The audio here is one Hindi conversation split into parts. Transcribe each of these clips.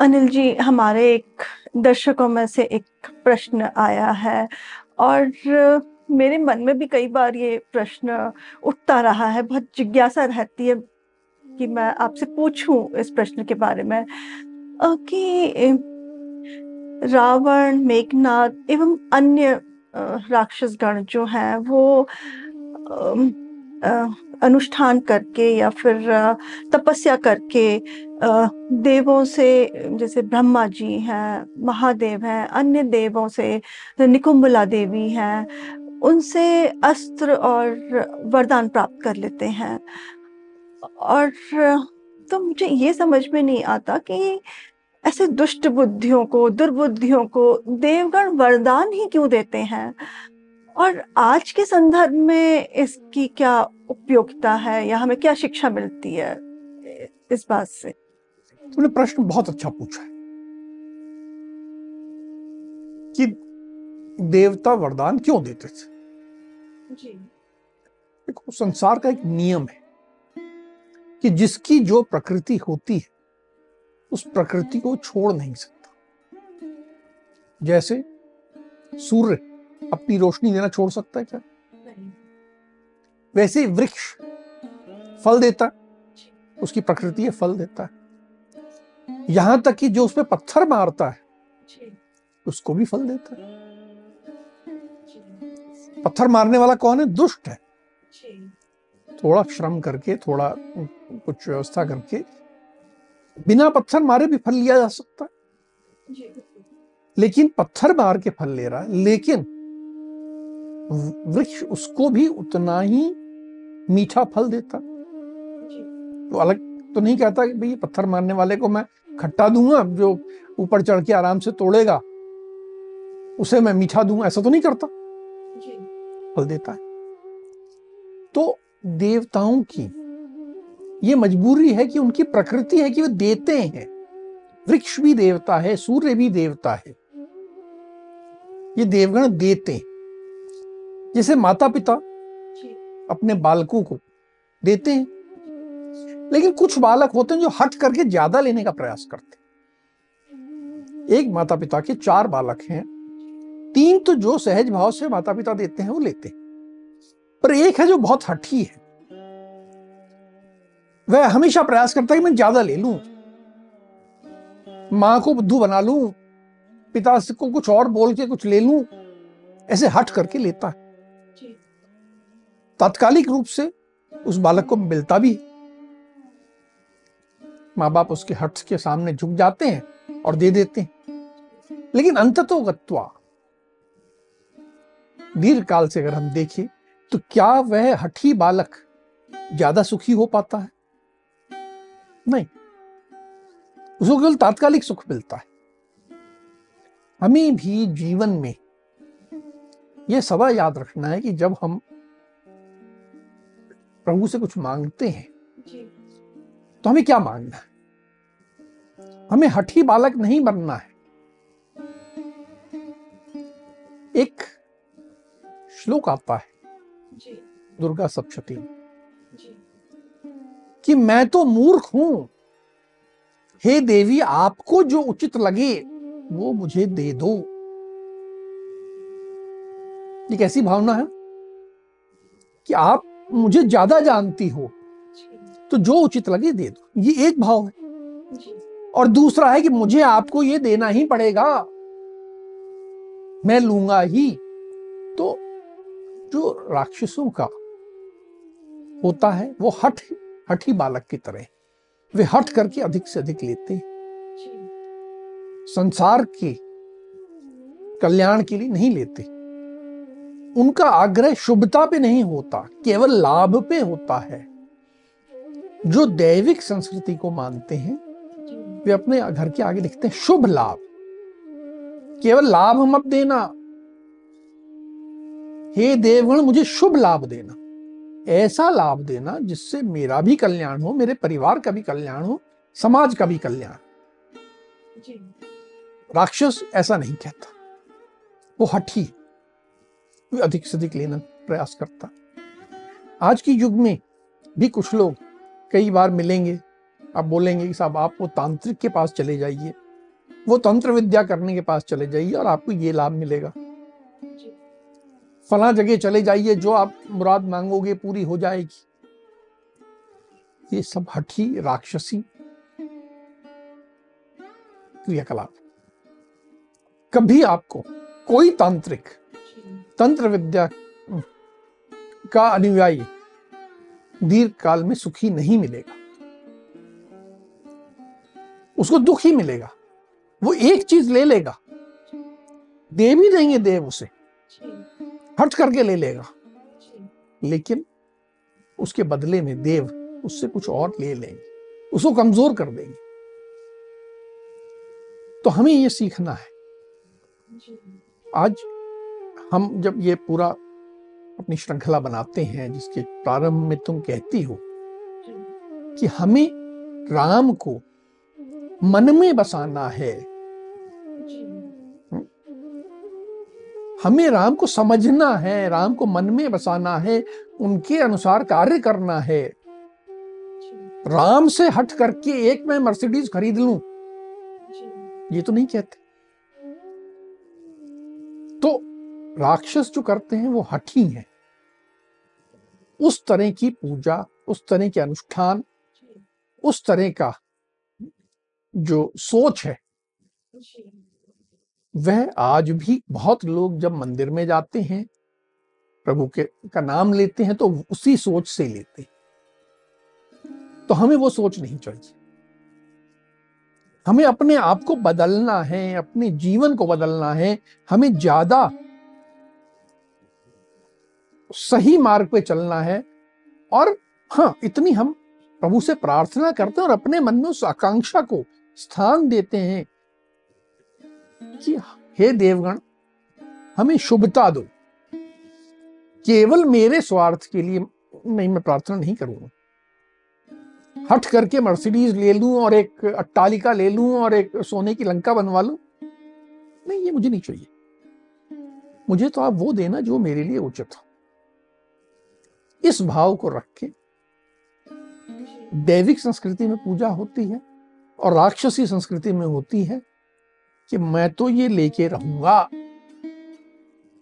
अनिल जी, हमारे एक दर्शकों में से एक प्रश्न आया है और मेरे मन में भी कई बार ये प्रश्न उठता रहा है। बहुत जिज्ञासा रहती है कि मैं आपसे पूछूँ इस प्रश्न के बारे में। कि रावण मेघनाथ एवं अन्य राक्षस गण जो हैं, वो अनुष्ठान करके या फिर तपस्या करके देवों से, जैसे ब्रह्मा जी हैं, महादेव हैं, अन्य देवों से निकुंबला देवी हैं, उनसे अस्त्र और वरदान प्राप्त कर लेते हैं। और तो मुझे ये समझ में नहीं आता कि ऐसे दुष्ट बुद्धियों को, दुर्बुद्धियों को देवगण वरदान ही क्यों देते हैं? और आज के संदर्भ में इसकी क्या उपयोगिता है या हमें क्या शिक्षा मिलती है इस बात से? तुमने प्रश्न बहुत अच्छा पूछा है कि देवता वरदान क्यों देते थे? जी। देखो संसार का एक नियम है कि जिसकी जो प्रकृति होती है उस प्रकृति को छोड़ नहीं सकता। जैसे सूर्य अपनी रोशनी देना छोड़ सकता है क्या? वैसे वृक्ष फल देता है। उसकी प्रकृति है फल देता है। यहाँ तक कि जो उस पर पत्थर मारता है उसको भी फल देता है। पत्थर मारने वाला कौन है? दुष्ट है। थोड़ा श्रम करके थोड़ा कुछ व्यवस्था करके बिना पत्थर मारे भी फल लिया जा सकता है। लेकिन पत्थर मार के फल ले रहा है लेकिन वृक्ष उसको भी उतना ही मीठा फल देता। तो अलग तो नहीं कहता कि भाई पत्थर मारने वाले को मैं खट्टा दूँगा जो ऊपर चढ़ के आराम से तोड़ेगा उसे मैं मीठा दूँगा ऐसा तो नहीं करता। फल देता है। तो देवताओं की ये मजबूरी है कि उनकी प्रकृति है कि वो देते हैं। वृक्ष भी देवता है सूर्य भी देवता है। ये देवगण देते हैं। जैसे माता पिता अपने बालकों को देते हैं। लेकिन कुछ बालक होते हैं जो हट करके ज़्यादा लेने का प्रयास करते हैं। एक माता पिता के चार बालक हैं। तीन तो जो सहज भाव से माता पिता देते हैं वो लेते हैं। पर एक है जो बहुत हठी है। वह हमेशा प्रयास करता है कि मैं ज़्यादा ले लू। माँ को बुद्धू बना लू। पिता को कुछ और बोल के कुछ ले लू। ऐसे हट करके लेता है। तात्कालिक रूप से उस बालक को मिलता भी माँ बाप उसके हट के सामने झुक जाते हैं और दे देते हैं। लेकिन अंततो गत्वा दीर्घ काल से अगर हम देखें तो क्या वह हठी बालक ज़्यादा सुखी हो पाता है? नहीं। उसको केवल तात्कालिक सुख मिलता है। हमें भी जीवन में यह सदा याद रखना है कि जब हम प्रभु से कुछ मांगते हैं तो हमें क्या मांगना है? हमें हठी बालक नहीं बनना है। एक श्लोक आता है। दुर्गा सप्तती कि मैं तो मूर्ख हूँ। हे देवी आपको जो उचित लगे वो मुझे दे दो। ये कैसी भावना है? कि आप मुझे ज़्यादा जानती हो। तो जो उचित लगे दे दो। ये एक भाव है। और दूसरा है कि मुझे आपको ये देना ही पड़ेगा। मैं लूँगा ही। तो जो राक्षसों का होता है वो हठ हठी बालक की तरह वे हट करके अधिक से अधिक लेते हैं। संसार के कल्याण के लिए नहीं लेते। उनका आग्रह शुभता पे नहीं होता केवल लाभ पे होता है। जो दैविक संस्कृति को मानते हैं वे अपने घर के आगे लिखते हैं शुभ लाभ। केवल लाभ मत देना। हे देवगण मुझे शुभ लाभ देना। ऐसा लाभ देना जिससे मेरा भी कल्याण हो मेरे परिवार का भी कल्याण हो समाज का भी कल्याण राक्षस ऐसा नहीं कहता। वो हठी। अधिक से अधिक लेना प्रयास करता। आज के युग में भी कुछ लोग कई बार मिलेंगे। आप बोलेंगे कि साहब आप वो तांत्रिक के पास चले जाइए। वो तंत्र विद्या करने के पास चले जाइए और आपको ये लाभ मिलेगा। फला जगह चले जाइए जो आप मुराद मांगोगे पूरी हो जाएगी। ये सब हठी राक्षसी क्रियाकलाप। कभी आपको कोई तांत्रिक तंत्र विद्या का अनुयायी दीर्घ काल में सुखी नहीं मिलेगा। उसको दुख ही मिलेगा। वो एक चीज़ ले लेगा। दे भी देंगे देव उसे। हट करके ले लेगा। लेकिन उसके बदले में देव उससे कुछ और ले लेंगे। उसको कमज़ोर कर देंगे। तो हमें ये सीखना है। आज हम जब ये पूरा अपनी श्रृंखला बनाते हैं जिसके प्रारंभ में तुम कहती हो कि हमें राम को मन में बसाना है। हमें राम को समझना है राम को मन में बसाना है उनके अनुसार कार्य करना है। राम से हट करके एक मैं मर्सिडीज खरीद लू। ये तो नहीं कहते। तो राक्षस जो करते हैं वो हठी हैं। उस तरह की पूजा, उस तरह के अनुष्ठान, उस तरह का जो सोच है, वह आज भी बहुत लोग जब मंदिर में जाते हैं, प्रभु के, का नाम लेते हैं तो उसी सोच से लेते हैं। तो हमें वो सोच नहीं चाहिए। हमें अपने आप को बदलना है, अपने जीवन को बदलना है, हमें ज़्यादा सही मार्ग पे चलना है। और हाँ इतनी हम प्रभु से प्रार्थना करते हैं और अपने मन में उस आकांक्षा को स्थान देते हैं कि हे देवगण, हमें शुभता दो। केवल मेरे स्वार्थ के लिए नहीं, मैं प्रार्थना नहीं करूँगा। हट करके मर्सिडीज ले लूँ और एक अट्टालिका ले लूँ और एक सोने की लंका बनवा लूँ। नहीं, ये मुझे नहीं चाहिए। मुझे तो आप वो देना जो मेरे लिए उचित हो। इस भाव को रख के दैविक संस्कृति में पूजा होती है और राक्षसी संस्कृति में होती है कि मैं तो ये लेके रहूँगा।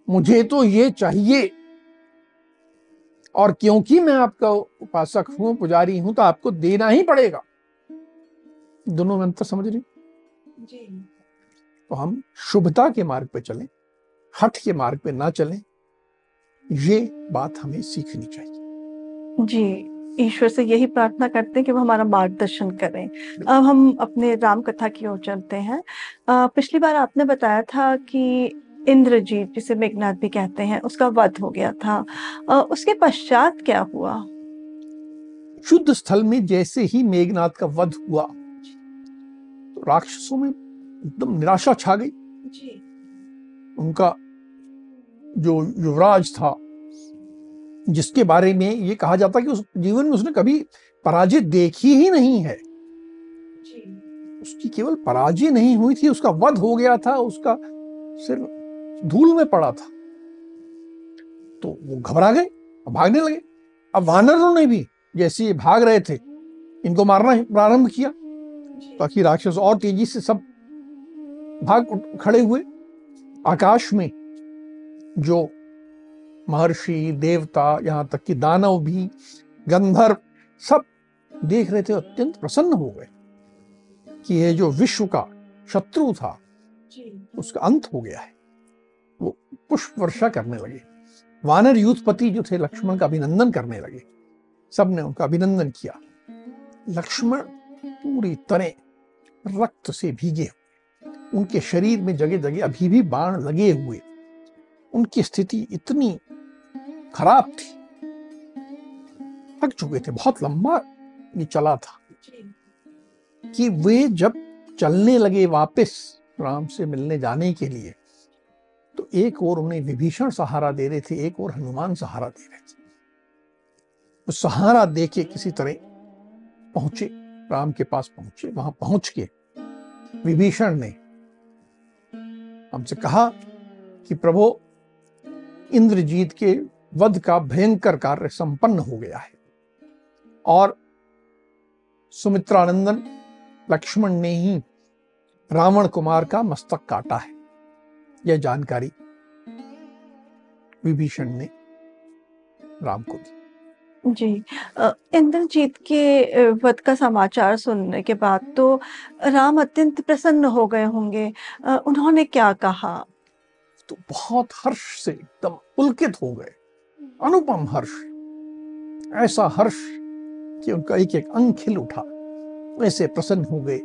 मुझे तो ये चाहिए। और क्योंकि मैं आपका उपासक हूँ पुजारी हूँ तो आपको देना ही पड़ेगा। दोनों में अंतर समझ रही जी। तो हम शुभता के मार्ग पे चलें हट के मार्ग पे ना चलें ये बात हमें सीखनी चाहिए। जी ईश्वर से यही प्रार्थना करते हैं कि वो हमारा मार्गदर्शन करें। अब हम अपने राम कथा की ओर चलते हैं। पिछली बार आपने बताया था कि इंद्रजीत जिसे मेघनाथ भी कहते हैं उसका वध हो गया था। उसके पश्चात क्या हुआ? शुद्ध स्थल में जैसे ही मेघनाथ का वध हुआ तो राक्षसों में एकदम निराशा छा गई। जी। उनका जो युवराज था जिसके बारे में ये कहा जाता कि उस जीवन में उसने कभी पराजय देखी ही नहीं है। उसकी केवल पराजय नहीं हुई थी उसका वध हो गया था उसका सिर धूल में पड़ा था। तो वो घबरा गए भागने लगे। अब वानरों ने भी जैसे ये भाग रहे थे इनको मारना प्रारंभ किया। ताकि राक्षस और तेज़ी से सब भाग खड़े हुए आकाश में। जो महर्षि देवता यहाँ तक कि दानव भी गंधर्व सब देख रहे थे अत्यंत प्रसन्न हो गए कि ये जो विश्व का शत्रु था उसका अंत हो गया है। वो पुष्प वर्षा करने लगे। वानर यूथपति जो थे लक्ष्मण का अभिनंदन करने लगे। सबने उनका अभिनंदन किया। लक्ष्मण पूरी तरह रक्त से भीगे उनके शरीर में जगह जगह अभी भी बाण लगे हुए। उनकी स्थिति इतनी खराब थी। थक चुके थे, बहुत लंबा ये चला था कि वे जब चलने लगे वापस राम से मिलने जाने के लिए तो एक और उन्हें विभीषण सहारा दे रहे थे, एक और हनुमान सहारा दे रहे थे। वो सहारा दे के किसी तरह पहुँचे, राम के पास पहुँचे, वहाँ पहुँच के विभीषण ने हमसे कहा कि प्रभु इंद्रजीत के वध का भयंकर कार्य संपन्न हो गया है। और सुमित्रानंदन लक्ष्मण ने ही रावण कुमार का मस्तक काटा है। यह जानकारी विभीषण ने राम को दी। जी इंद्रजीत के वध का समाचार सुनने के बाद तो राम अत्यंत प्रसन्न हो गए होंगे। उन्होंने क्या कहा? तो बहुत हर्ष से एकदम पुलकित हो गए। अनुपम हर्ष ऐसा हर्ष कि उनका एक एक अंग खिल उठा। ऐसे प्रसन्न हो गए।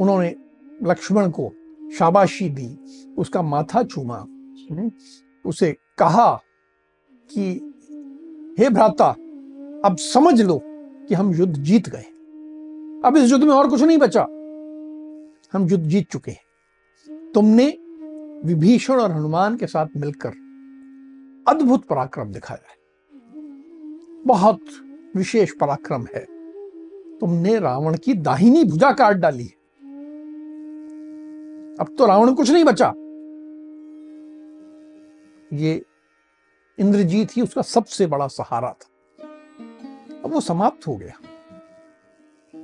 उन्होंने लक्ष्मण को शाबाशी दी उसका माथा चूमा हम्म, उसे कहा कि हे भ्राता अब समझ लो कि हम युद्ध जीत गए अब इस युद्ध में और कुछ नहीं बचा। हम युद्ध जीत चुके हैं। तुमने विभीषण और हनुमान के साथ मिलकर अद्भुत पराक्रम दिखाया है। बहुत विशेष पराक्रम है। तुमने रावण की दाहिनी भुजा काट डाली है। अब तो रावण कुछ नहीं बचा। ये इंद्रजीत ही उसका सबसे बड़ा सहारा था। अब वो समाप्त हो गया।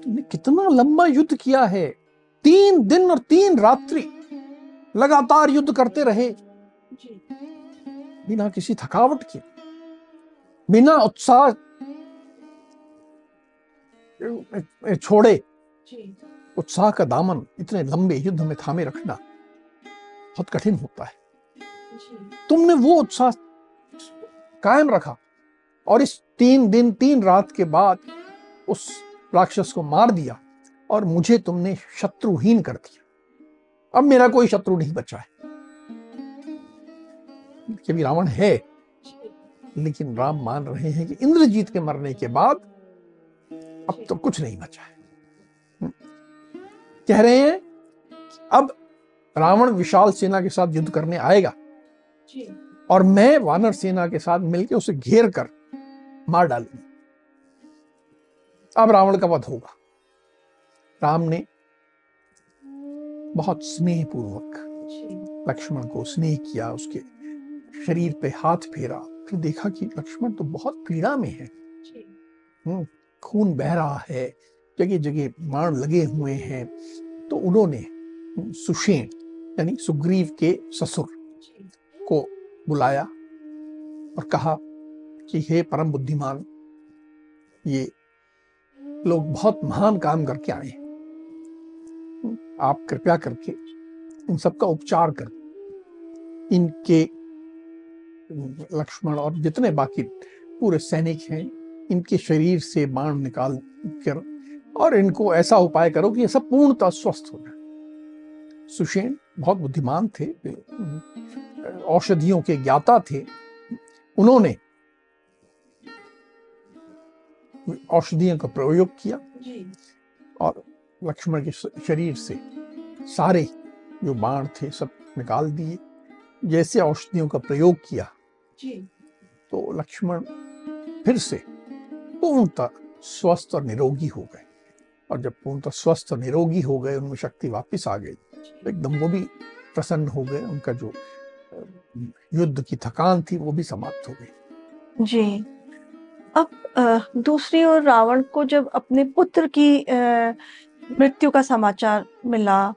तुमने कितना लंबा युद्ध किया है। तीन दिन और तीन रात्रि। लगातार युद्ध करते रहे। बिना किसी थकावट के बिना उत्साह छोड़े। उत्साह का दामन इतने लंबे युद्ध में थामे रखना बहुत कठिन होता है। तुमने वो उत्साह कायम रखा और इस तीन दिन तीन रात के बाद उस राक्षस को मार दिया और मुझे तुमने शत्रुहीन कर दिया। अब मेरा कोई शत्रु नहीं बचा है। कि रावण है लेकिन राम मान रहे हैं कि इंद्रजीत के मरने के बाद अब तो कुछ नहीं बचा है। हम्म। कह रहे हैं कि अब रावण विशाल सेना के साथ युद्ध करने आएगा और मैं वानर सेना के साथ मिलकर उसे घेर कर मार डालूँगा। अब रावण का वध होगा। राम ने बहुत स्नेह पूर्वक लक्ष्मण को स्नेह किया उसके शरीर पे हाथ फेरा फिर देखा कि लक्ष्मण तो बहुत पीड़ा में है। हम्म, खून बह रहा है जगह जगह मार लगे हुए हैं। तो उन्होंने सुषेण यानी सुग्रीव के ससुर को बुलाया और कहा कि हे परम बुद्धिमान ये लोग बहुत महान काम करके आए हैं। आप कृपया करके इन सबका उपचार कर। इनके लक्ष्मण और जितने बाकी पूरे सैनिक हैं इनके शरीर से बाण निकाल कर और इनको ऐसा उपाय करो कि ये सब पूर्णतः स्वस्थ हो जाए। सुषेण बहुत बुद्धिमान थे औषधियों के ज्ञाता थे। उन्होंने औषधियों का प्रयोग किया और लक्ष्मण के शरीर से सारे जो बाण थे सब निकाल दिए। जैसे औषधियों का प्रयोग किया। तो लक्ष्मण फिर से पूर्णतः स्वस्थ और निरोगी हो गए। और जब पूर्णतः स्वस्थ और निरोगी हो गए उनमें शक्ति वापस आ गई। तो एकदम वो भी प्रसन्न हो गए। उनका जो युद्ध की थकान थी वो भी समाप्त हो गई। जी। अब दूसरी ओर रावण को जब अपने पुत्र की मृत्यु का समाचार मिला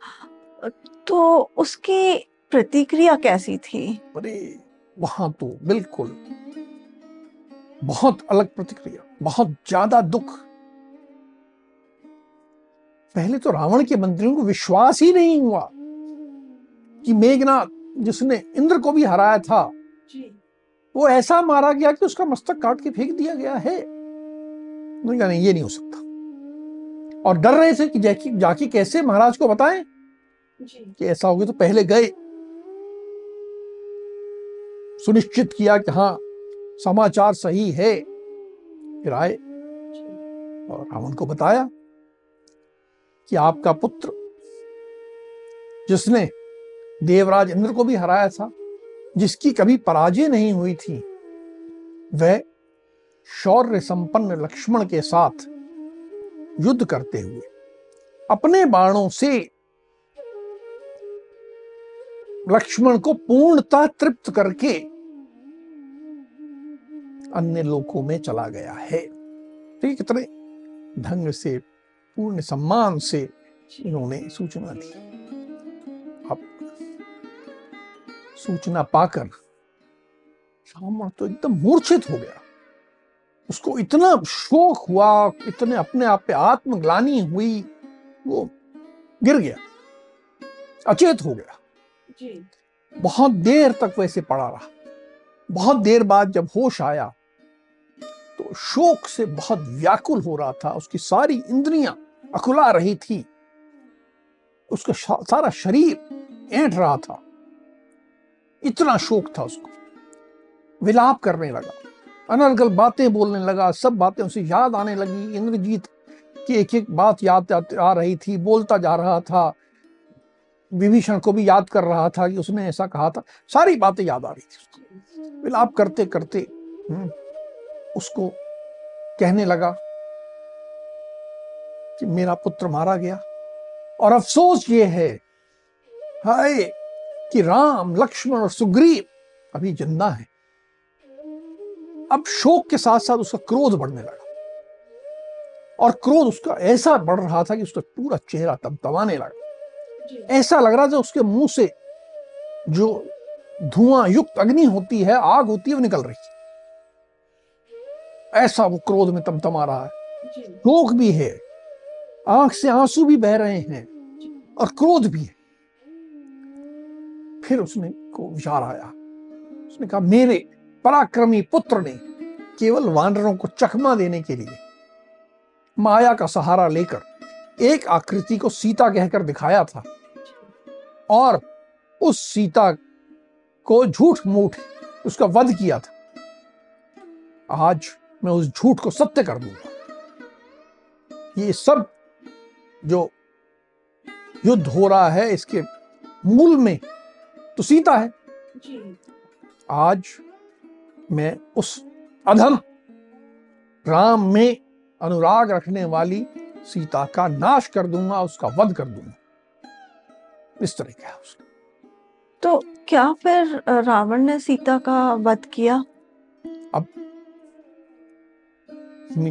तो उसकी प्रतिक्रिया कैसी थी? अरे वहाँ तो बिल्कुल बहुत अलग प्रतिक्रिया बहुत ज़्यादा दुख। पहले तो रावण के मंत्रियों को विश्वास ही नहीं हुआ कि मेघनाथ जिसने इंद्र को भी हराया था वो ऐसा मारा गया कि उसका मस्तक काट के फेंक दिया गया है। नहीं ये नहीं हो सकता। और डर रहे थे कि जाके जाके कैसे महाराज को बताएँ कि ऐसा हो गया तो पहले गए। सुनिश्चित किया कि हाँ समाचार सही है। फिर आए और रावण को बताया कि आपका पुत्र जिसने देवराज इंद्र को भी हराया था जिसकी कभी पराजय नहीं हुई थी वह शौर्य संपन्न लक्ष्मण के साथ युद्ध करते हुए, अपने बाणों से लक्ष्मण को पूर्णता तृप्त करके अन्य लोकों में चला गया है। ठीक कितने ढंग से, पूर्ण सम्मान से इन्होंने सूचना दी। अब सूचना पाकर रावण तो एकदम मूर्छित हो गया। उसको इतना शोक हुआ इतने अपने आप पे आत्मग्लानी हुई वो गिर गया अचेत हो गया। जी। बहुत देर तक वैसे पड़ा रहा। बहुत देर बाद जब होश आया तो शोक से बहुत व्याकुल हो रहा था उसकी सारी इंद्रियाँ अकुला रही थी। उसका सारा शरीर ऐंठ रहा था। इतना शोक था उसको। विलाप करने लगा। अनर्गल बातें बोलने लगा सब बातें उसे याद आने लगी। इंद्रजीत की एक एक बात याद आ रही थी बोलता जा रहा था। विभीषण को भी याद कर रहा था कि उसने ऐसा कहा था। सारी बातें याद आ रही थी उसको। विलाप करते करते हम्म, उसको कहने लगा कि मेरा पुत्र मारा गया। और अफसोस ये है हाय कि राम लक्ष्मण और सुग्रीव अभी ज़िंदा है। अब शोक के साथ साथ उसका क्रोध बढ़ने लगा। और क्रोध उसका ऐसा बढ़ रहा था कि उसका पूरा चेहरा तमतमाने लगा। ऐसा लग रहा था उसके मुँह से जो धुआँ युक्त अग्नि होती है आग होती है वो निकल रही ऐसा वो क्रोध में तमतमा रहा है। शोक भी है। आँख से आँसू भी बह रहे हैं। और क्रोध भी है। फिर उसने को विचार आया। उसने कहा मेरे पराक्रमी पुत्र ने केवल वानरों को चकमा देने के लिए माया का सहारा लेकर एक आकृति को सीता कहकर दिखाया था और उस सीता को झूठ मूठ उसका वध किया था। आज मैं उस झूठ को सत्य कर दूँगा। ये सब जो युद्ध हो रहा है इसके मूल में तो सीता है। आज मैं उस अधम राम में अनुराग रखने वाली सीता का नाश कर दूँगा उसका वध कर दूँगा। इस तरह का उसका। तो क्या फिर रावण ने सीता का वध किया? अब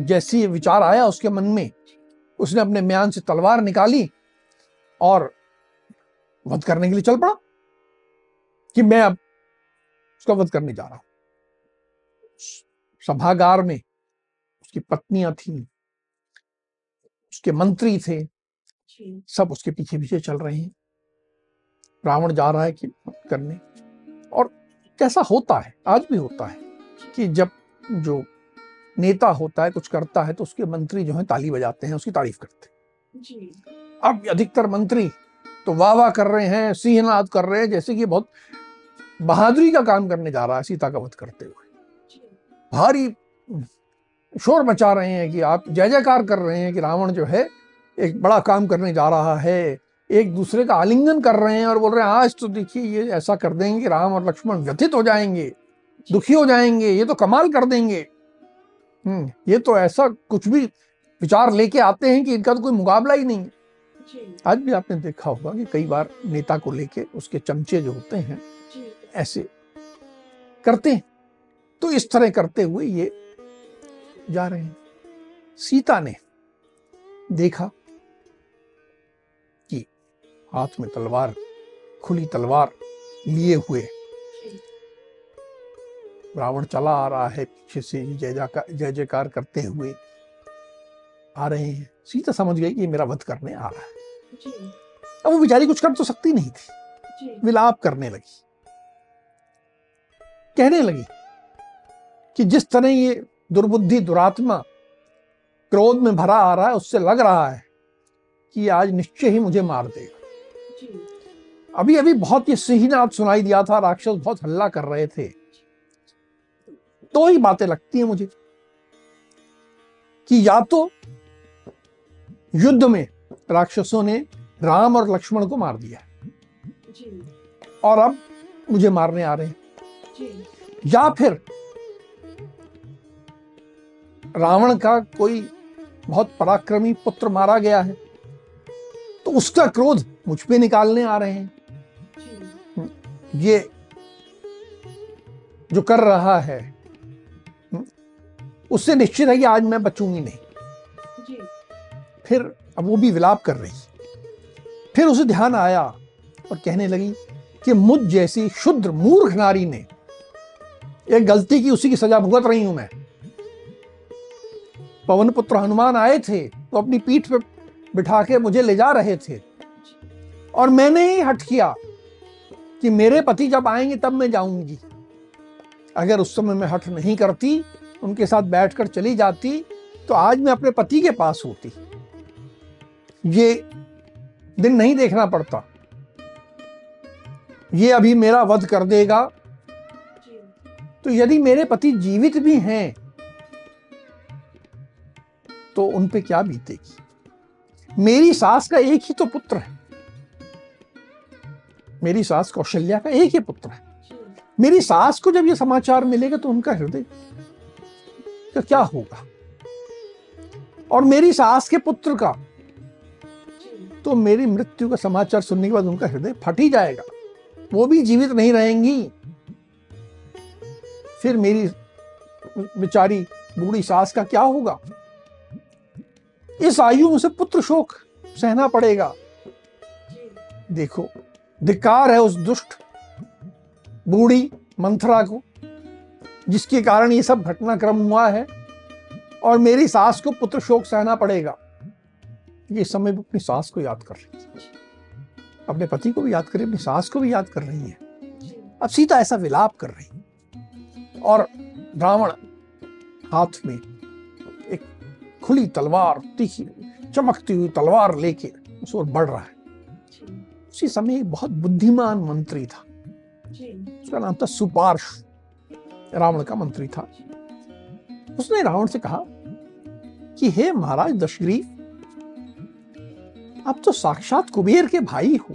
जैसी विचार आया उसके मन में उसने अपने म्यान से तलवार निकाली और वध करने के लिए चल पड़ा कि मैं अब उसका वध करने जा रहा हूँ। सभागार में उसकी पत्नियाँ थी उसके मंत्री थे सब उसके पीछे पीछे चल रहे हैं। रावण जा रहा है कि करने। और कैसा होता है आज भी होता है कि जब जो नेता होता है कुछ करता है तो उसके मंत्री जो है ताली बजाते हैं उसकी तारीफ़ करते हैं। अब अधिकतर मंत्री तो वाह वाह कर रहे हैं सिंहनाद कर रहे हैं जैसे कि बहुत बहादुरी का काम करने जा रहा है सीता का वध करते हुए। भारी शोर मचा रहे हैं कि आप जय जयकार कर रहे हैं कि रावण जो है एक बड़ा काम करने जा रहा है। एक दूसरे का आलिंगन कर रहे हैं और बोल रहे हैं आज तो देखिए ये ऐसा कर देंगे कि राम और लक्ष्मण व्यथित हो जाएँगे दुखी हो जाएँगे ये तो कमाल कर देंगे। हम्म ये तो ऐसा कुछ भी विचार लेके आते हैं कि इनका तो कोई मुकाबला ही नहीं। है आज भी आपने देखा होगा कि कई बार नेता को लेके उसके चमचे जो होते हैं ऐसे करते हैं। तो इस तरह करते हुए ये जा रहे हैं। सीता ने देखा कि हाथ में तलवार खुली तलवार लिए हुए। रावण चला आ रहा है पीछे से जय जय जयकार करते हुए आ रहे हैं। सीता समझ गई कि मेरा वध करने आ रहा है। अब वो बेचारी कुछ कर तो सकती नहीं थी। विलाप करने लगी। कहने लगी कि जिस तरह ये दुर्बुद्धि दुरात्मा क्रोध में भरा आ रहा है उससे लग रहा है कि आज निश्चय ही मुझे मार देगा। अभी अभी बहुत ये सिंहनाद सुनाई दिया था राक्षस बहुत हल्ला कर रहे थे। तो ही बातें लगती हैं मुझे। कि या तो युद्ध में राक्षसों ने राम और लक्ष्मण को मार दिया और अब मुझे मारने आ रहे हैं। या फिर रावण का कोई बहुत पराक्रमी पुत्र मारा गया है तो उसका क्रोध मुझ पे निकालने आ रहे हैं। ये जो कर रहा है उससे निश्चित है कि आज मैं बचूँगी नहीं। फिर अब वो भी विलाप कर रही। फिर उसे ध्यान आया और कहने लगी कि मुझ जैसी शुद्र मूर्ख नारी ने एक गलती की उसी की सजा भुगत रही हूँ मैं। पवन पुत्र हनुमान आए थे तो अपनी पीठ पे बिठा के मुझे ले जा रहे थे। और मैंने ही हट किया कि मेरे पति जब आएँगे तब मैं जाऊँगी। अगर उस समय मैं हट नहीं करती उनके साथ बैठकर चली जाती तो आज मैं अपने पति के पास होती। ये दिन नहीं देखना पड़ता। ये अभी मेरा वध कर देगा। तो यदि मेरे पति जीवित भी हैं तो उन पे क्या बीतेगी? मेरी सास का एक ही तो पुत्र है। मेरी सास कौशल्या का एक ही पुत्र है। मेरी सास को जब ये समाचार मिलेगा तो उनका हृदय का क्या होगा? और मेरी सास के पुत्र का? तो मेरी मृत्यु का समाचार सुनने के बाद उनका हृदय फट ही जाएगा। वो भी जीवित नहीं रहेंगी। फिर मेरी बेचारी बूढ़ी सास का क्या होगा? इस आयु में उसे पुत्र शोक सहना पड़ेगा। देखो धिकार है उस दुष्ट, बूढ़ी मंथरा को, जिसके कारण ये सब घटनाक्रम हुआ है, और मेरी सास को पुत्र शोक सहना पड़ेगा। ये समय अपनी सास को याद कर रही है अपने पति को भी याद कर रही अपनी सास को भी याद कर रही है। अब सीता ऐसा विलाप कर रही है। और रावण हाथ में खुली तलवार तीखी चमकती हुई तलवार लेके उस ओर बढ़ रहा है। उसी समय एक बहुत बुद्धिमान मंत्री था। उसका नाम था सुपार्श रावण का मंत्री था। उसने रावण से कहा कि हे महाराज दशग्रीव आप तो साक्षात कुबेर के भाई हो।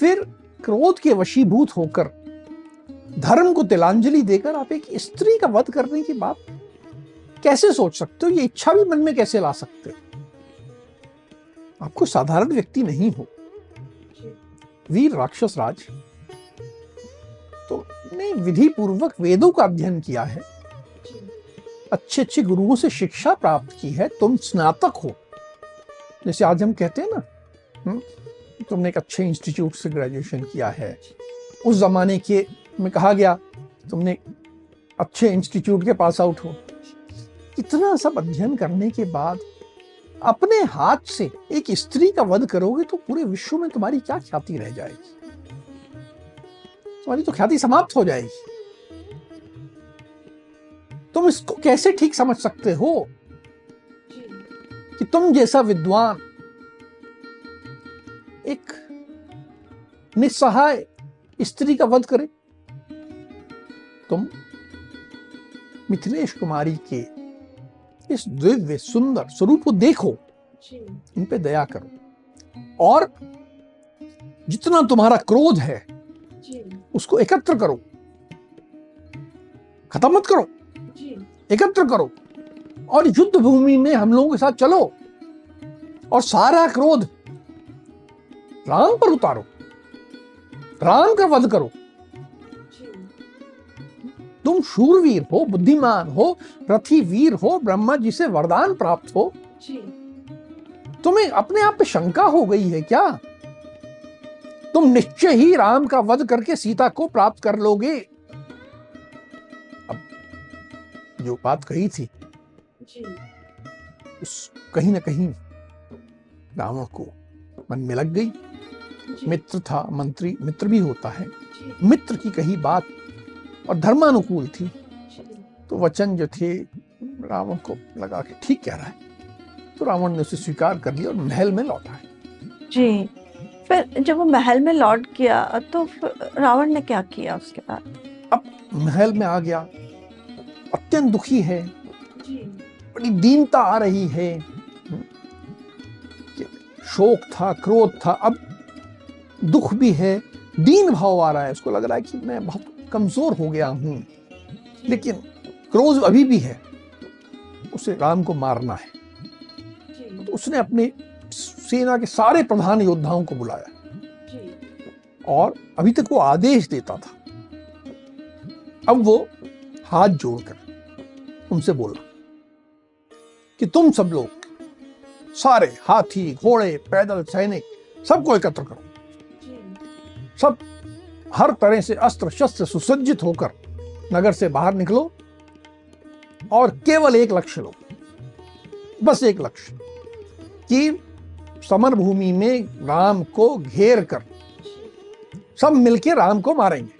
फिर क्रोध के वशीभूत होकर धर्म को तिलांजलि देकर आप एक स्त्री का वध करने की बात कैसे सोच सकते हो? ये इच्छा भी मन में कैसे ला सकते हो? आपको साधारण व्यक्ति नहीं हो। वीर राक्षस राज तो ने विधि पूर्वक वेदों का अध्ययन किया है। अच्छे अच्छे गुरुओं से शिक्षा प्राप्त की है। तुम स्नातक हो। जैसे आज हम कहते हैं ना हम्म, तुमने एक अच्छे इंस्टीट्यूट से ग्रेजुएशन किया है। उस जमाने के में कहा गया तुमने अच्छे इंस्टीट्यूट के पास आउट हो। इतना सब अध्ययन करने के बाद अपने हाथ से एक स्त्री का वध करोगे तो पूरे विश्व में तुम्हारी क्या ख्याति रह जाएगी? तुम्हारी तो ख्याति समाप्त हो जाएगी। तुम इसको कैसे ठीक समझ सकते हो कि तुम जैसा विद्वान एक निस्सहाय स्त्री का वध करे? तुम मिथिलेश कुमारी के इस दिव्य सुंदर स्वरूप को देखो। इन पे दया करो। और जितना तुम्हारा क्रोध है उसको एकत्र करो। खत्म मत करो। एकत्र करो। और युद्ध भूमि में हम लोगों के साथ चलो। और सारा क्रोध राम पर उतारो। राम का वध करो। तुम शूरवीर हो बुद्धिमान हो रथीवीर हो ब्रह्मा जी से वरदान प्राप्त हो। तुम्हें अपने आप पे शंका हो गई है क्या? तुम निश्चय ही राम का वध करके सीता को प्राप्त कर लोगे। अब जो बात कही थी उस कहीं ना कहीं रावण को मन में लग गई। मित्र था मंत्री मित्र भी होता है। मित्र की कही बात और धर्मानुकूल थी। तो वचन जो थे रावण को लगा के ठीक कह रहा है। तो रावण ने उसे स्वीकार कर लिया और महल में लौटा है। जी। फिर जब वो महल में लौट गया तो रावण ने क्या किया उसके बाद? अब महल में आ गया। अत्यंत दुखी है। बड़ी दीनता आ रही है। शोक था क्रोध था। अब दुख भी है। दीन भाव आ रहा है। उसको लग रहा है कि मैं बहुत कमज़ोर हो गया हूँ, लेकिन क्रोध अभी भी है। उसे राम को मारना है। तो उसने अपने सेना के सारे प्रधान योद्धाओं को बुलाया। और अभी तक वो आदेश देता था। अब वो हाथ जोड़कर उनसे बोला कि तुम सब लोग सारे हाथी, घोड़े, पैदल, सैनिक सबको एकत्र करो। सब हर तरह से अस्त्र शस्त्र सुसज्जित होकर नगर से बाहर निकलो और केवल एक लक्ष्य लो। बस एक लक्ष्य कि समर भूमि में राम को घेर कर सब मिलके राम को मारेंगे।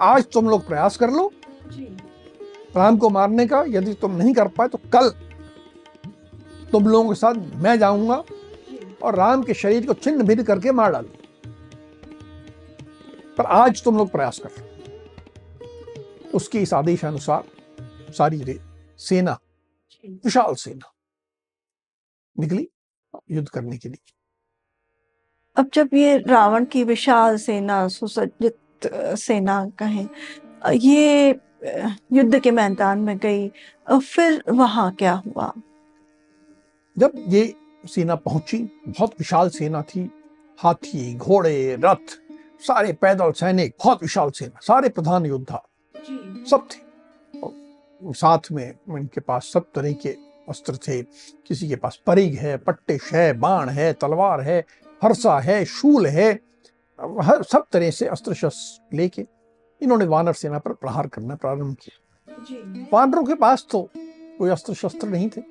आज तुम लोग प्रयास कर लो। राम को मारने का यदि तुम नहीं कर पाए तो कल तुम लोगों के साथ मैं जाऊँगा और राम के शरीर को छिन्न भिन्न करके मार डालू पर आज तुम लोग प्रयास कर। उसके इस आदेश अनुसार सारी सेना विशाल सेना निकली युद्ध करने के लिए। अब जब ये रावण की विशाल सेना सुसज्जित सेना कहें ये युद्ध के मैदान में गई फिर वहाँ क्या हुआ? जब ये सेना पहुँची बहुत विशाल सेना थी हाथी घोड़े रथ सारे पैदल सैनिक बहुत विशाल सेना सारे प्रधान योद्धा। सब थे। साथ में उनके पास सब तरह के अस्त्र थे। किसी के पास परिग है पट्टिश है बाण है तलवार है फरसा है शूल है हर सब तरह से अस्त्र शस्त्र लेके इन्होंने वानर सेना पर प्रहार करना प्रारंभ किया। वानरों के पास तो कोई अस्त्र शस्त्र नहीं थे।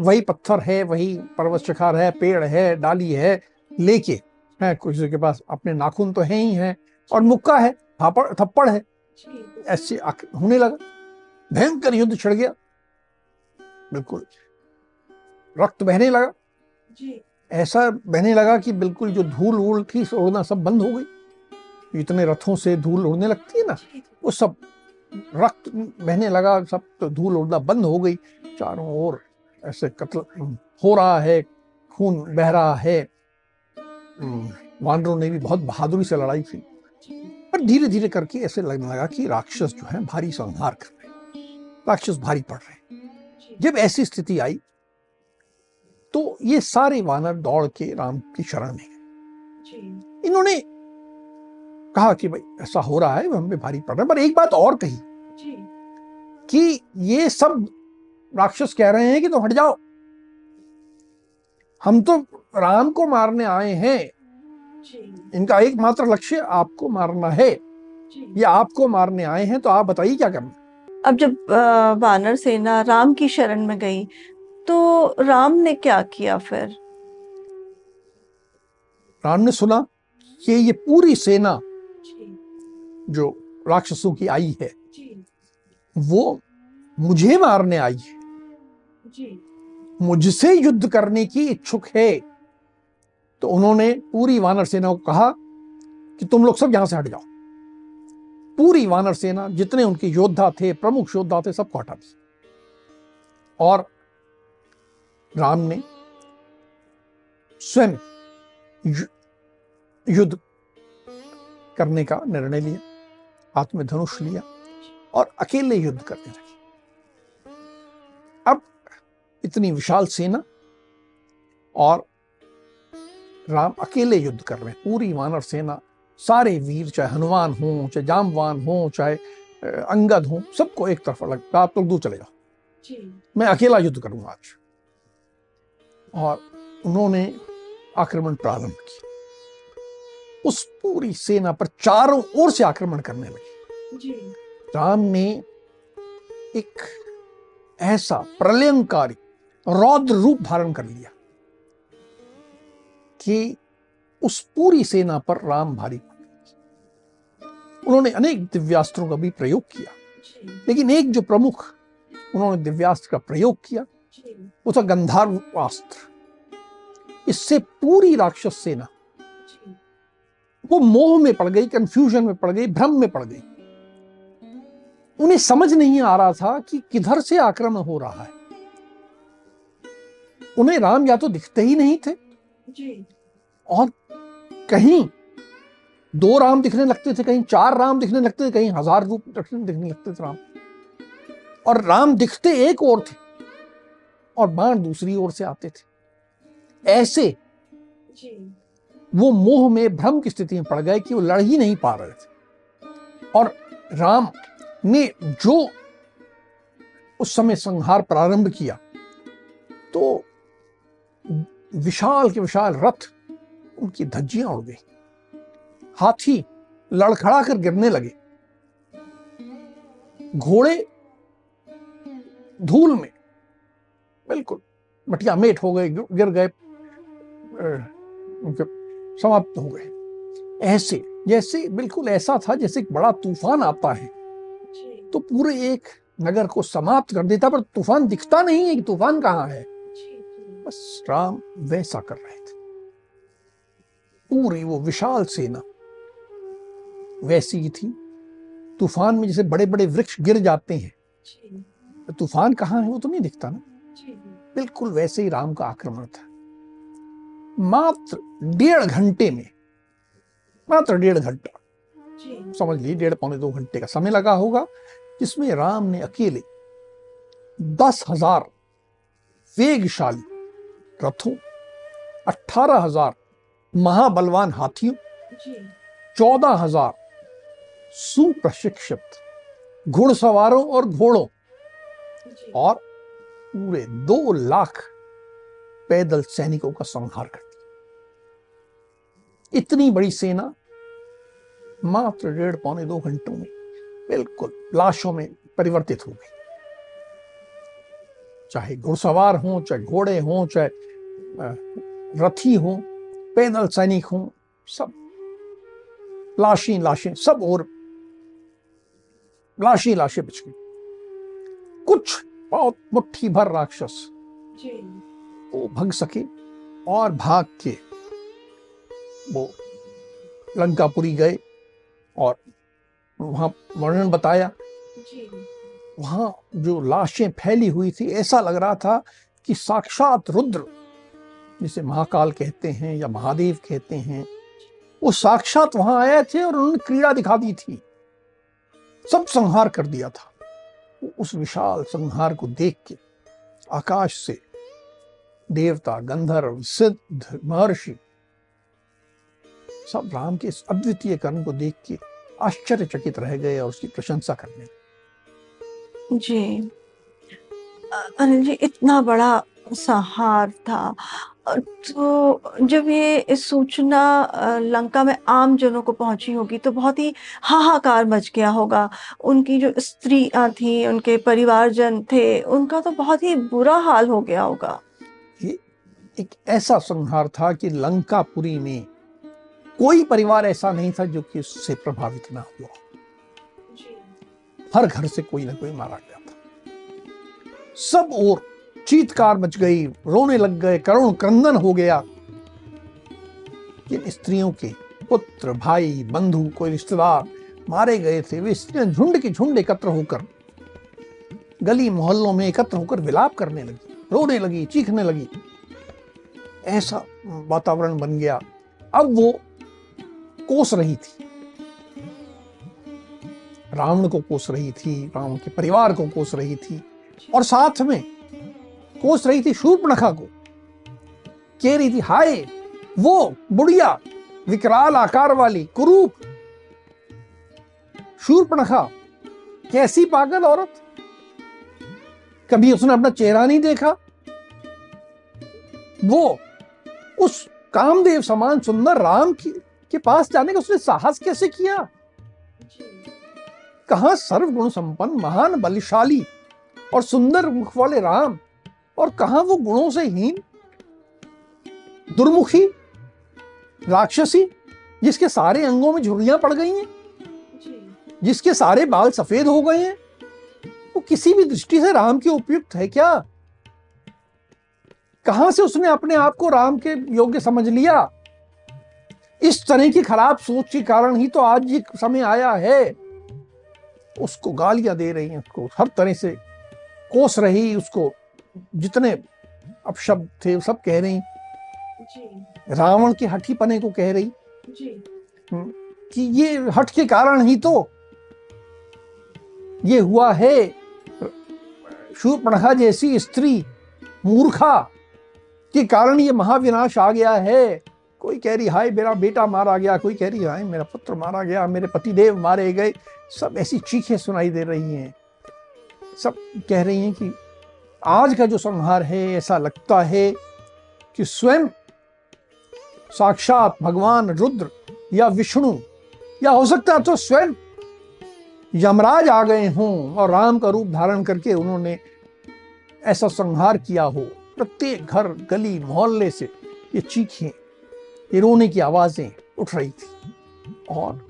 वही पत्थर है वही पर्वत शिखार है पेड़ है डाली है लेके है किसी के पास अपने नाखून तो है ही है और मुक्का है थापड़ थप्पड़ है। ऐसे होने लगा। भयंकर युद्ध छिड़ गया। बिल्कुल। रक्त बहने लगा। ऐसा बहने लगा कि बिल्कुल जो धूल वूल थी उड़ना सब बंद हो गई। इतने रथों से धूल उड़ने लगती है ना वो सब रक्त बहने लगा सब तो धूल उड़ना बंद हो गई। चारों ओर ऐसे कत्ल हो रहा है खून बह रहा है। वानरों ने भी बहुत बहादुरी से लड़ाई की। पर धीरे धीरे करके ऐसे लगने लगा कि राक्षस जो है, भारी संहार कर रहे राक्षस भारी पड़ रहे जब ऐसी स्थिति आई तो ये सारे वानर दौड़ के राम की शरण में इन्होंने कहा कि भाई, ऐसा हो रहा है, हम पे भारी पड़ रहा है। पर एक बात और कही कि ये सब राक्षस कह रहे हैं कि तुम तो हट जाओ। हम तो राम को मारने आए हैं। इनका एकमात्र लक्ष्य आपको मारना है। ये आपको मारने आए हैं तो आप बताइए क्या करना अब जब वानर सेना राम की शरण में गई तो राम ने क्या किया फिर? राम ने सुना कि ये पूरी सेना जो। राक्षसों की आई है वो मुझे मारने आई है। मुझसे युद्ध करने की इच्छुक है। तो उन्होंने पूरी वानर सेना को कहा कि तुम लोग सब यहाँ से हट जाओ। पूरी वानर सेना जितने उनके योद्धा थे, प्रमुख योद्धा थे, सबको हटा दिया और राम ने स्वयं युद्ध करने का निर्णय लिया हाथ में धनुष लिया और अकेले युद्ध करने लगे। अब इतनी विशाल सेना और राम अकेले युद्ध कर रहे हैं। पूरी वानर सेना सारे वीर चाहे हनुमान हो चाहे जामवान हो चाहे अंगद हो सबको एक तरफ़ अलग आप लोग दूर चले जाओ। मैं अकेला युद्ध करूँगा आज। और उन्होंने आक्रमण प्रारंभ किया। उस पूरी सेना पर चारों ओर से आक्रमण करने लगे। राम ने एक ऐसा प्रलयंकारी रौद्र रूप धारण कर लिया। कि उस पूरी सेना पर राम भारी उन्होंने अनेक दिव्यास्त्रों का भी प्रयोग किया। लेकिन एक जो प्रमुख, उन्होंने दिव्यास्त्र का प्रयोग किया, वो था गंधर्वास्त्र इससे पूरी राक्षस सेना वो मोह में पड़ गई कंफ्यूजन में पड़ गई, भ्रम में पड़ गई। उन्हें समझ नहीं आ रहा था कि किधर से आक्रमण हो रहा है। उन्हें राम या तो दिखते ही नहीं थे। और कहीं दो राम दिखने लगते थे कहीं चार राम दिखने लगते थे कहीं हज़ार रूप दिखने लगते थे राम। और राम दिखते एक और थे और बाण दूसरी ओर से आते थे। ऐसे वो मोह में भ्रम की स्थिति में पड़ गए कि वो लड़ ही नहीं पा रहे थे। और राम ने जो उस समय संहार प्रारंभ किया तो विशाल के विशाल रथ उनकी धज्जियाँ उड़ गई। हाथी लड़खड़ा कर गिरने लगे। घोड़े धूल में बिल्कुल मटिया मेट हो गए गिर गए समाप्त हो गए। ऐसे जैसे बिल्कुल ऐसा था जैसे एक बड़ा तूफ़ान आता है। तो पूरे एक नगर को समाप्त कर देता पर तूफ़ान दिखता नहीं है कि तूफ़ान कहाँ है। बस राम वैसा कर रहे थे। पूरी वो विशाल सेना वैसी ही थी। तूफ़ान में जैसे बड़े बड़े वृक्ष गिर जाते हैं। तो तूफ़ान कहाँ है वो तो नहीं दिखता ना। बिल्कुल वैसे ही राम का आक्रमण था। मात्र डेढ़ घंटे में मात्र डेढ़ घंटा। समझ लीजिए डेढ़ पौने दो घंटे का समय लगा होगा जिसमें राम ने अकेले दस हज़ार वेगशाली रथों अठारह हज़ार महाबलवान हाथियों चौदह हज़ार सुप्रशिक्षित घुड़सवारों और घोड़ों और पूरे दो लाख पैदल सैनिकों का संहार कर दिया। इतनी बड़ी सेना मात्र डेढ़ पौने दो घंटों में बिल्कुल लाशों में परिवर्तित हो गई। चाहे घुड़सवार हो चाहे घोड़े हो चाहे रथी हो पैदल सैनिक हो सब लाशी लाशें सब और लाशी लाशें बच गई। कुछ बहुत मुट्ठी भर राक्षस वो भग सके और भाग के वो लंकापुरी गए और वहाँ वर्णन बताया। वहाँ जो लाशें फैली हुई थी ऐसा लग रहा था कि साक्षात रुद्र जिसे महाकाल कहते हैं या महादेव कहते हैं, वो साक्षात वहाँ आए थे और उन्होंने क्रीड़ा दिखा दी थी। सब संहार कर दिया था। उस विशाल संहार को देख के आकाश से देवता, गंधर्व, सिद्ध, महर्षि सब राम के इस अद्वितीय कर्म को देख के आश्चर्यचकित रह गए और उसकी प्रशंसा करने जी अनिल जी, इतना बड़ा संहार था। तो जब ये सूचना लंका में आम जनों को पहुँची होगी तो बहुत ही हाहाकार मच गया होगा। उनकी जो स्त्रियाँ थी उनके परिवारजन थे उनका तो बहुत ही बुरा हाल हो गया होगा। ये एक ऐसा संहार था कि लंकापुरी में कोई परिवार ऐसा नहीं था जो कि उससे प्रभावित ना हुआ। हर घर से कोई ना कोई मारा गया था। सब और चीतकार मच गई, रोने लग गए, करुण क्रंदन हो गया। जिन स्त्रियों के पुत्र, भाई, बंधु, कोई रिश्तेदार मारे गए थे, वे स्त्रियाँ झुंड की झुंड एकत्र होकर, गली मोहल्लों में एकत्र होकर विलाप करने लगी, रोने लगी, चीखने लगी। ऐसा वातावरण बन गया। अब वो कोस रही थी। रावण को कोस रही थी, रावण के परिवार को कोस रही थी। और साथ में कोस रही थी शूर्पणखा को। कह रही थी, हाय, वो बुढ़िया, विकराल आकार वाली, कुरूप शूर्पणखा कैसी पागल औरत? कभी उसने अपना चेहरा नहीं देखा? वो उस कामदेव समान सुंदर राम की, के पास जाने का उसने साहस कैसे किया? कहा सर्वगुण संपन्न, महान, बलिशाली और सुंदर मुख वाले राम और कहा वो गुणों से हीन? दुर्मुखी? राक्षसी? जिसके सारे अंगों में झुर्रियाँ पड़ गई हैं? जिसके सारे बाल सफ़ेद हो गए हैं? वो किसी भी दृष्टि से राम के उपयुक्त है क्या? कहाँ से उसने अपने आप को राम के योग्य समझ लिया? इस तरह की खराब सोच के कारण ही तो आज ये समय आया है। उसको गालियाँ दे रही हैं उसको हर तरह से कोस रही उसको। जितने अपशब्द थे सब कह रही। रावण के हठी पने को कह रही। कि ये हट के कारण ही तो ये हुआ है। शूर्पणखा जैसी स्त्री मूर्खा के कारण ये महाविनाश आ गया है। कोई कह रही हाय मेरा बेटा मारा गया। कोई कह रही हाय मेरा पुत्र मारा गया। मेरे पतिदेव मारे गए। सब ऐसी चीखें सुनाई दे रही हैं। सब कह रही हैं कि आज का जो संहार है, ऐसा लगता है कि स्वयं साक्षात भगवान रुद्र या विष्णु, या हो सकता है तो स्वयं यमराज आ गए हों और राम का रूप धारण करके उन्होंने ऐसा संहार किया हो। प्रत्येक घर, गली, मोहल्ले से ये चीखें, ये रोने की आवाज़ें उठ रही थी और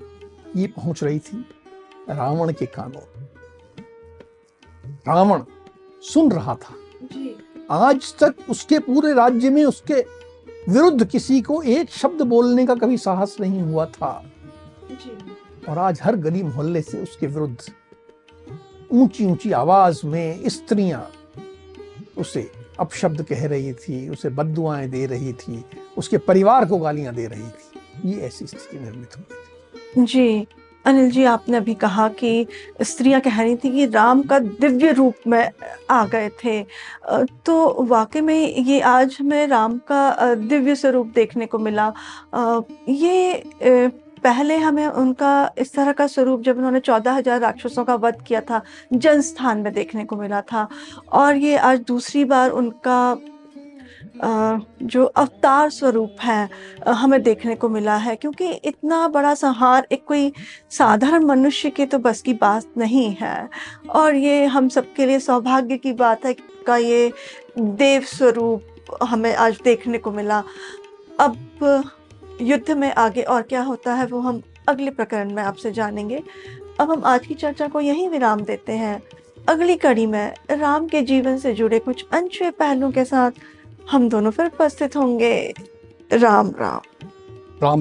ये पहुँच रही थी रावण के कानों रावण सुन रहा था। आज तक उसके पूरे राज्य में उसके विरुद्ध किसी को एक शब्द बोलने का कभी साहस नहीं हुआ था। और आज हर गली मोहल्ले से उसके विरुद्ध ऊँची ऊँची आवाज़ में स्त्रियाँ उसे अपशब्द कह रही थी उसे बदुआएँ दे रही थी उसके परिवार को गालियाँ दे रही थी। ये ऐसी स्थिति निर्मित हो गई जी। अनिल जी, आपने अभी कहा कि स्त्रियाँ कह रही थी कि राम का दिव्य रूप में आ गए थे। तो वाकई में ये आज हमें राम का दिव्य स्वरूप देखने को मिला। ये पहले हमें उनका, इस तरह का स्वरूप जब उन्होंने चौदह हज़ार राक्षसों का वध किया था जन स्थान में देखने को मिला था। और ये आज दूसरी बार उनका जो अवतार स्वरूप है हमें देखने को मिला है, क्योंकि इतना बड़ा संहार एक कोई साधारण मनुष्य के तो बस की बात नहीं है। और ये हम सबके लिए सौभाग्य की बात है का ये देव स्वरूप हमें आज देखने को मिला। अब युद्ध में आगे और क्या होता है वो हम अगले प्रकरण में आपसे जानेंगे। अब हम आज की चर्चा को यहीं विराम देते हैं। अगली कड़ी में राम के जीवन से जुड़े कुछ अनछुए पहलुओं के साथ हम दोनों फिर उपस्थित होंगे। राम राम। राम राम।